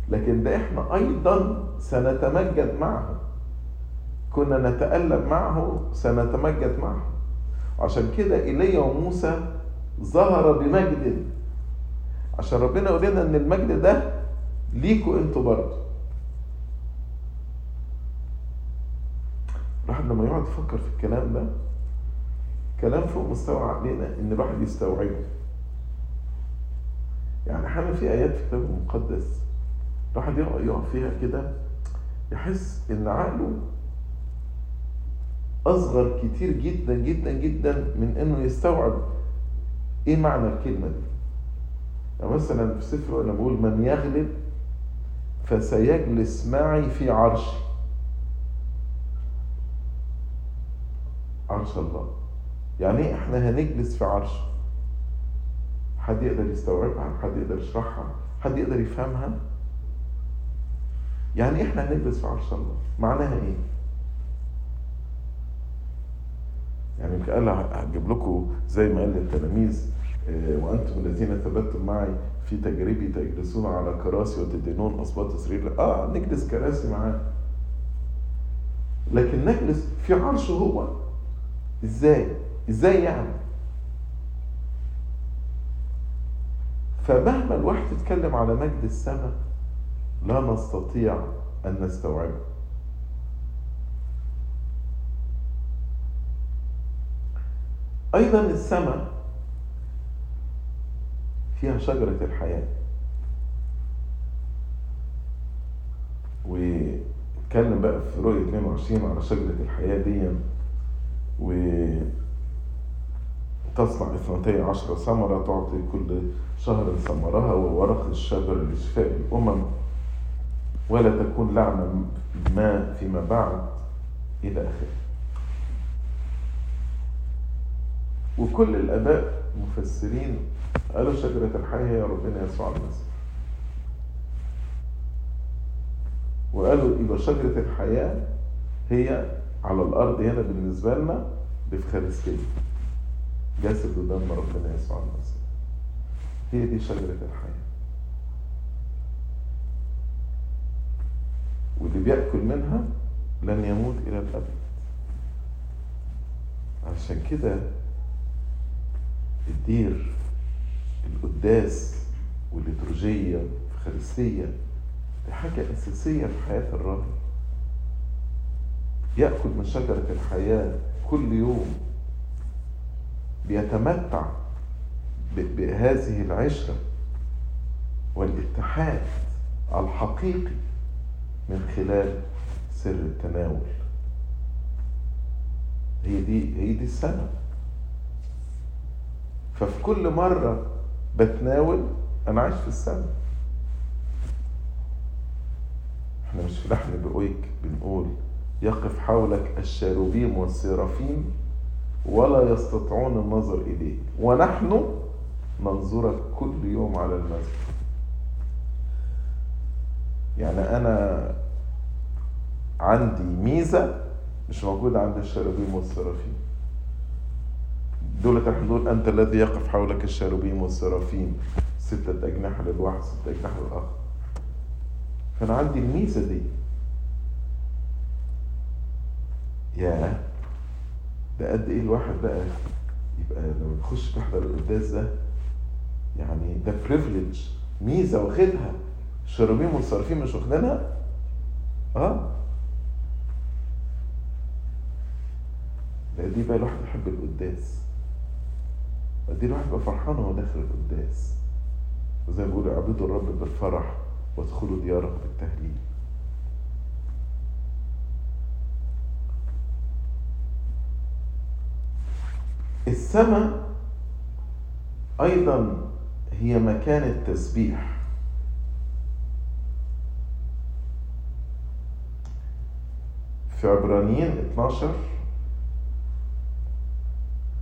لكن ده إحنا أيضا سنتمجد معه. كنا نتألم معه سنتمجد معه. عشان كده إيليا وموسى ظهر بمجد. عشان ربنا يقول لنا إن المجد ده ليكوا أنتوا برضه. الواحد لما يقعد يفكر في الكلام ده كلام فوق مستوى عقلنا إن الواحد يستوعبه. يعني أحيانا في آيات في الكتاب المقدس الواحد يقف فيها كده يحس إن عقله أصغر كتير جدا جدا جدا من إنه يستوعب إيه معنى الكلمة دي. يعني مثلا في سفر أنا بقول من يغلب فسيجلس معي في عرشي. عرش الله. يعني إيه إحنا هنجلس في عرش. حد يقدر يستوعبها؟ حد يقدر يشرحها؟ حد يقدر يفهمها؟ يعني إحنا هنجلس في عرش الله. معناها إيه؟ يعني قال هجيب لكم زي ما قال للتلاميذ وأنتم الذين ثبتتم معي في تجربي تجلسون على كراسي وتدينون أصوات اسرائيل آه نجلس كراسي معاه. لكن نجلس في عرشه هو. إزاي؟ إزاي يعني؟ فمهما الواحد يتكلم على مجد السماء لا نستطيع أن نستوعبه. أيضا السماء فيها شجرة الحياة. واتكلم بقى في رؤية 22 على شجرة الحياة دي. و تصنع اثنتي عشر ثمرة تعطي كل شهر ثمرها وورق الشجر لشفاء الأمم. ولا تكون لعنة ما فيما بعد إلى آخره. وكل الآباء مفسرين قالوا شجرة الحياة هي ربنا يسوع المسيح. وقالوا يبقى شجرة الحياة هي على الأرض هنا بالنسبة لنا الإفخارستية جسد ودم ربنا يسوع المسيح هي دي شجرة الحياة. واللي بيأكل منها لن يموت إلى الأبد. عشان كده الدير القداس والليتورجية والفخارستية دي حاجة أساسية في حياة الراهب يأكل من شجرة الحياة كل يوم. بيتمتع بهذه العشرة والاتحاد الحقيقي من خلال سر التناول. هي دي هي دي السنة. ففي كل مرة بتناول أنا عايش في السنة. إحنا مش في لحن بقويك بنقول يقف حولك الشاروبيم والسيرافيم ولا يستطيعون النظر إليك ونحن ننظرك كل يوم على المسجد. يعني أنا عندي ميزة مش موجودة عند الشاروبيم والسرافيم دولة نقول أنت الذي يقف حولك الشاروبيم والسرافيم ستة أجنحة للواحد ستة أجنحة للآخر. فأنا عندي الميزة دي. يا ده قد إيه الواحد بقى يبقى لما تخش تحضر القداس ده يعني ده privilege ميزة واخدها. الشاروبيم والسرافيم مش واخدينها آه. ده دي بقى الواحد يحب القداس. دي الواحد يبقى فرحان وهو داخل القداس. وزي ما بيقولوا اعبدوا الرب بالفرح وادخلوا دياره بالتهليل. السماء أيضا هي مكان التسبيح. في عبرانيين 12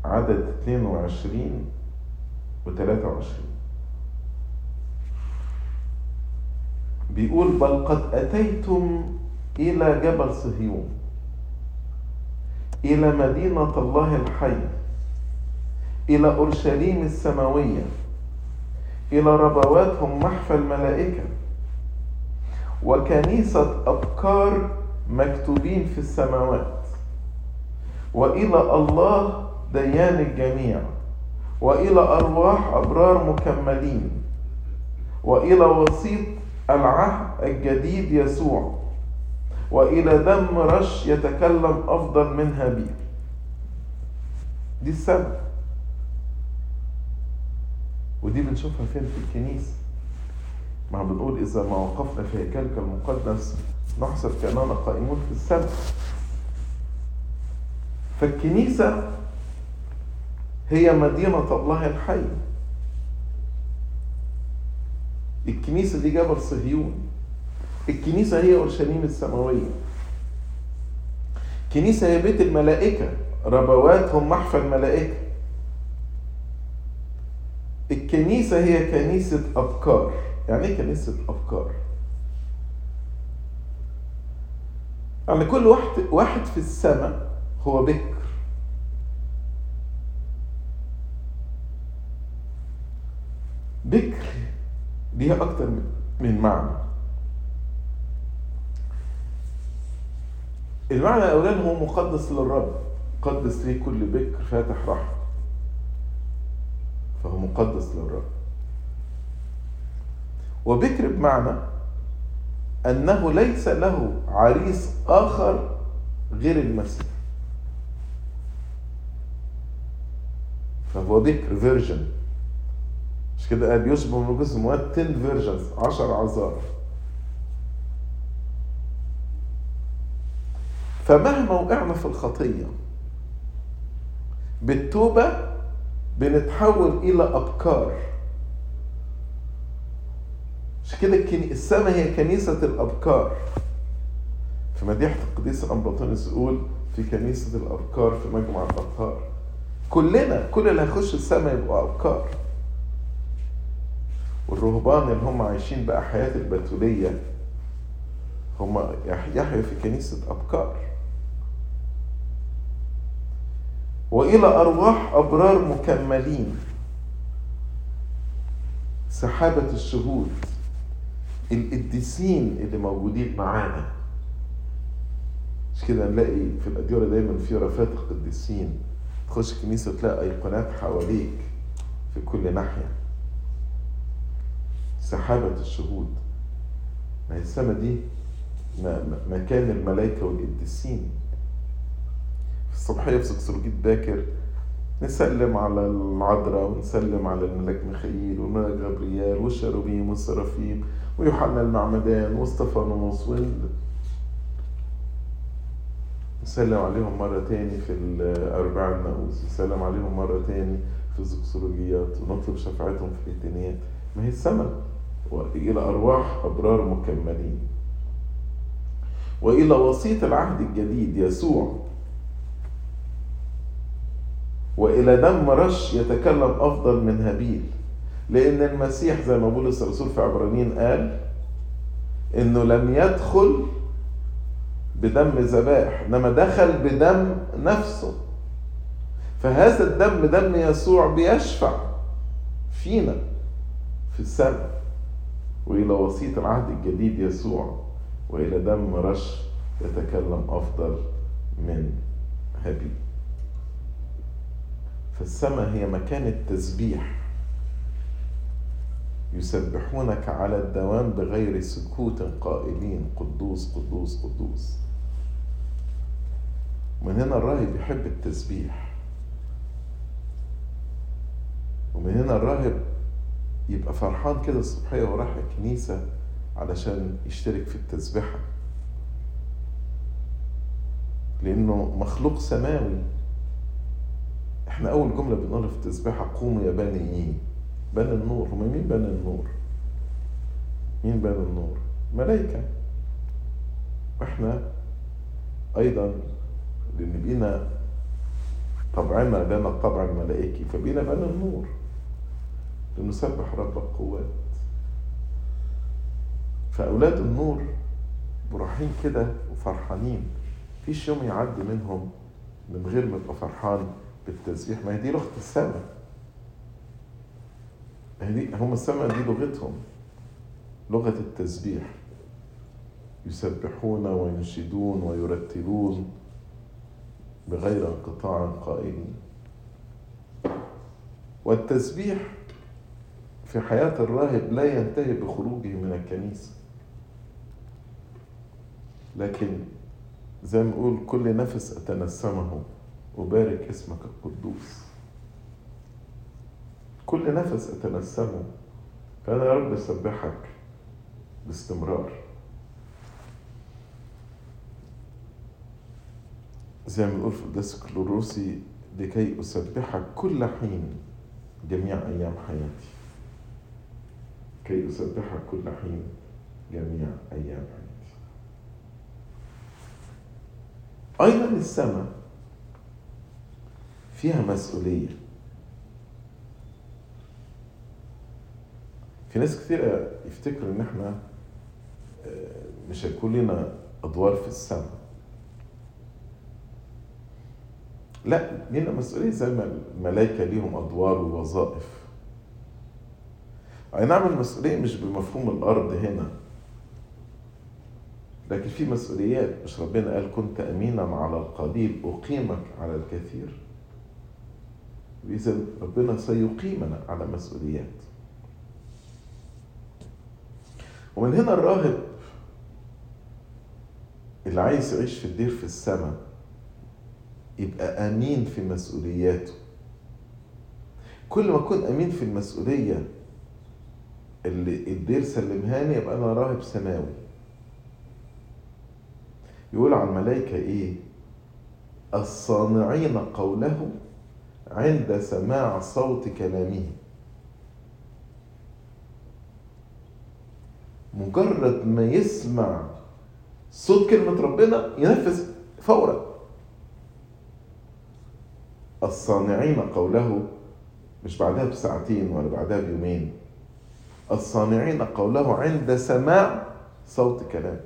عدد 22 و 23 بيقول بل قد أتيتم إلى جبل صهيون إلى مدينة الله الحي. إلى أورشليم السماوية إلى ربواتهم محفى الملائكة وكنيسة أبكار مكتوبين في السماوات وإلى الله ديان الجميع وإلى أرواح أبرار مكملين وإلى وسيط العهد الجديد يسوع وإلى دم رش يتكلم أفضل من هابيل دي السبب ودي بنشوفها فين؟ في الكنيسة. ما بنقول إذا ما وقفنا في هيكلك المقدس نحسب كأننا قائمون في السبت فالكنيسة هي مدينة الله الحي. الكنيسة دي جبل صهيون. الكنيسة هي أورشليم السماوية. الكنيسة هي بيت الملائكة. ربواتهم محفى الملائكة. الكنيسة هي كنيسة أبكار يعني إيه كنيسة أبكار؟ يعني كل واحد واحد في السماء هو بكر. بكر ليها أكتر من معنى. المعنى الأولاني هو مقدس للرب. قدس ليه كل بكر فاتح رحم فهو مقدس للرب. وبكر بمعنى أنه ليس له عريس آخر غير المسيح. فهو بكر virgin مش كده قال يشبه ملكوت السماوات 10 virgins 10 عذارى. فمهما وقعنا في الخطية بالتوبة بنتحول إلى أبكار. عشان كده السماء هي كنيسة الأبكار. في مديحة القديس الأنبطونيوس يقول في كنيسة الأبكار في مجمع الأطهار كلنا كل اللي هيخش السماء يبقوا أبكار. والرهبان اللي هم عايشين بقى حياة البتولية هم يحيوا في كنيسة أبكار. وإلى أرواح أبرار مكملين. سحابة الشهود القديسين اللي موجودين معانا. مش كده نلاقي في الأديرة دايما في رفات القديسين. تخش كنيسة تلاقي أيقونات حواليك في كل ناحية. سحابة الشهود. ما هي السما دي مكان الملائكة والقديسين. الصبحية في سكسروجيت باكر نسلم على العذراء ونسلم على الملاك ميخائيل والملاك غبريال والشاروبيم والسرافيم ويوحنا المعمدان واستفانوس نسلم عليهم مرة تاني في الأربعاء الناموس نسلم عليهم مرة تاني في الزكسولوجيات ونطلب شفاعتهم في الإتنيات ما هي السماء وإلى أرواح أبرار مكملين. وإلى وسيط العهد الجديد يسوع. وإلى دم رش يتكلم أفضل من هابيل. لأن المسيح زي ما بولس الرسول في عبرانيين قال إنه لم يدخل بدم ذبائح إنما دخل بدم نفسه. فهذا الدم دم يسوع بيشفع فينا في السماء وإلى وسيط العهد الجديد يسوع وإلى دم رش يتكلم أفضل من هابيل. فالسماء هي مكان التسبيح. يسبحونك على الدوام بغير سكوت قائلين قدوس قدوس قدوس. من هنا الراهب يحب التسبيح. ومن هنا الراهب يبقى فرحان كده الصبحية وراح الكنيسة علشان يشترك في التسبيحة. لأنه مخلوق سماوي. إحنا أول جملة بنقولها في التسبيحة قوموا يا بني؟ بني النور هم مين بني النور؟ مين بني النور؟ ملائكة وإحنا أيضا لأن بينا طبعنا لنا الطبع الملائكي فبينا بني النور لنسبح رب القوات فأولاد النور براحين كده وفرحانين فيش يوم يعدي منهم من غير ما يبقى فرحان بالتسبيح ما هي دي لغة السماء هي هم السماء دي لغتهم لغة التسبيح. يسبحون وينشدون ويرتلون بغير انقطاع قائلين والتسبيح في حياة الراهب لا ينتهي بخروجه من الكنيسة. لكن زي ما نقول كل نفس أتنسمه. أبارك اسمك القدوس. كل نفس أتنسمه فأنا يا رب أسبحك باستمرار. زي ما بنقول في القداس الكلوروسي لكي أسبحك كل حين جميع أيام حياتي. كي أسبحك كل حين جميع أيام حياتي. أيضا السماء فيها مسؤولية. في ناس كثيرة يفتكروا إن إحنا مش هيكون لنا أدوار في السماء. لا لينا مسؤولية زي ما الملائكة ليهم أدوار ووظائف. أي نعم المسؤولية مش بمفهوم الأرض هنا. لكن في مسؤوليات مش ربنا قال كنت أمينا على القليل أقيمك على الكثير. إذا ربنا سيقيمنا على مسؤوليات. ومن هنا الراهب اللي عايز يعيش في الدير في السماء يبقى أمين في مسؤولياته. كل ما أكون أمين في المسؤولية اللي الدير سلمهاني يبقى أنا راهب سماوي. يقول عن الملائكة إيه؟ الصانعين قوله عند سماع صوت كلامه. مجرد ما يسمع صوت كلمة ربنا ينفذ فورا. الصانعين قوله مش بعدها بساعتين ولا بعدها بيومين. الصانعين قوله عند سماع صوت كلام.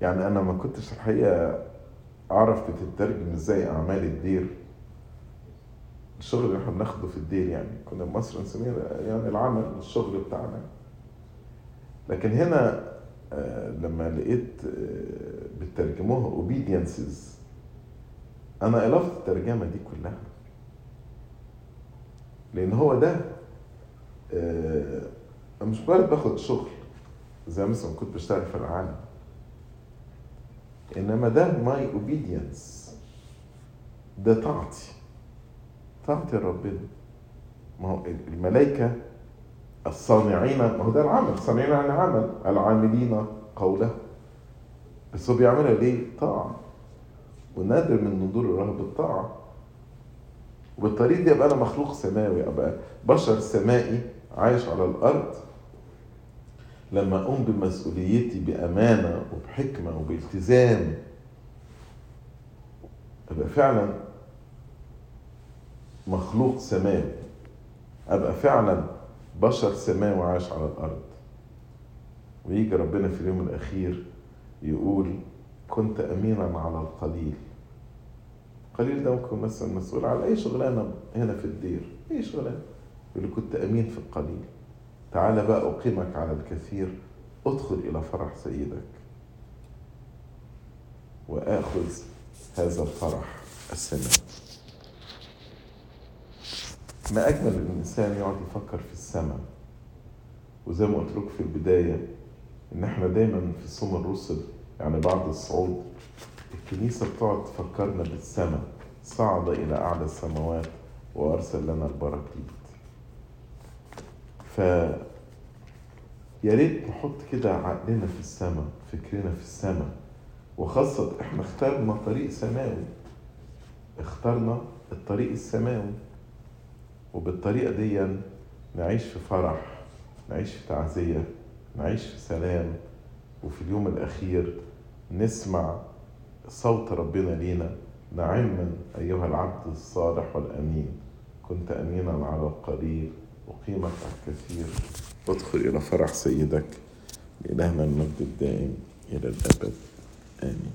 يعني أنا ما كنتش الحقيقة اعرف بتترجم إزاي أعمال الدير. الشغل اللي إحنا بناخده في الدير يعني كنا مصر نسميه يعني العمل الشغل بتاعنا. لكن هنا آه، لما لقيت آه، بترجموها obediences أنا ألفت الترجمة دي كلها. لأن هو ده آه، مش مجرد باخد شغل زي مثلا كنت بشتغل في العالم. إنما ده my obedience ده طاعتي. طاعتي لربنا ما هو الملائكة الصانعين ما هو ده العمل. الصانعين يعني عمل. العاملين قوله. بس هو بيعملها ليه؟ طاعة. ونذر من نذور الرهبنة الطاعة وبالطريقة دي أبقى أنا مخلوق سماوي أبقى بشر سمائي عايش على الأرض. لما أقوم بمسؤوليتي بأمانة وبحكمة وبالتزام أبقى فعلا مخلوق سماوي. أبقى فعلا بشر سماوي عايش على الأرض. ويجي ربنا في اليوم الأخير يقول كنت أمينا على القليل. القليل ده ممكن مثلا مسؤول على أي شغلانة هنا في الدير أي شغلانة. يقول كنت أمين في القليل. تعال بقى أقيمك على الكثير ادخل إلى فرح سيدك. وآخذ هذا الفرح السماوي ما أجمل الإنسان يقعد يفكر في السماء وزي ما قلت لكم في البداية إن إحنا دايما في صوم الرسل يعني بعد الصعود الكنيسة بتقعد تفكرنا بالسماء صعد إلى أعلى السماوات وأرسل لنا البراكليت ف يا ريت نحط كده عقلنا في السماء فكرنا في السماء وخاصة إحنا اخترنا طريق سماوي. اخترنا الطريق السماوي. وبالطريقة دي نعيش في فرح نعيش في تعزية نعيش في سلام. وفي اليوم الأخير نسمع صوت ربنا لينا. نعما أيها العبد الصالح والأمين. كنت أمينا على القليل أقيمك الكثير. ادخل إلى فرح سيدك لإلهنا المجد الدائم إلى الأبد. آمين.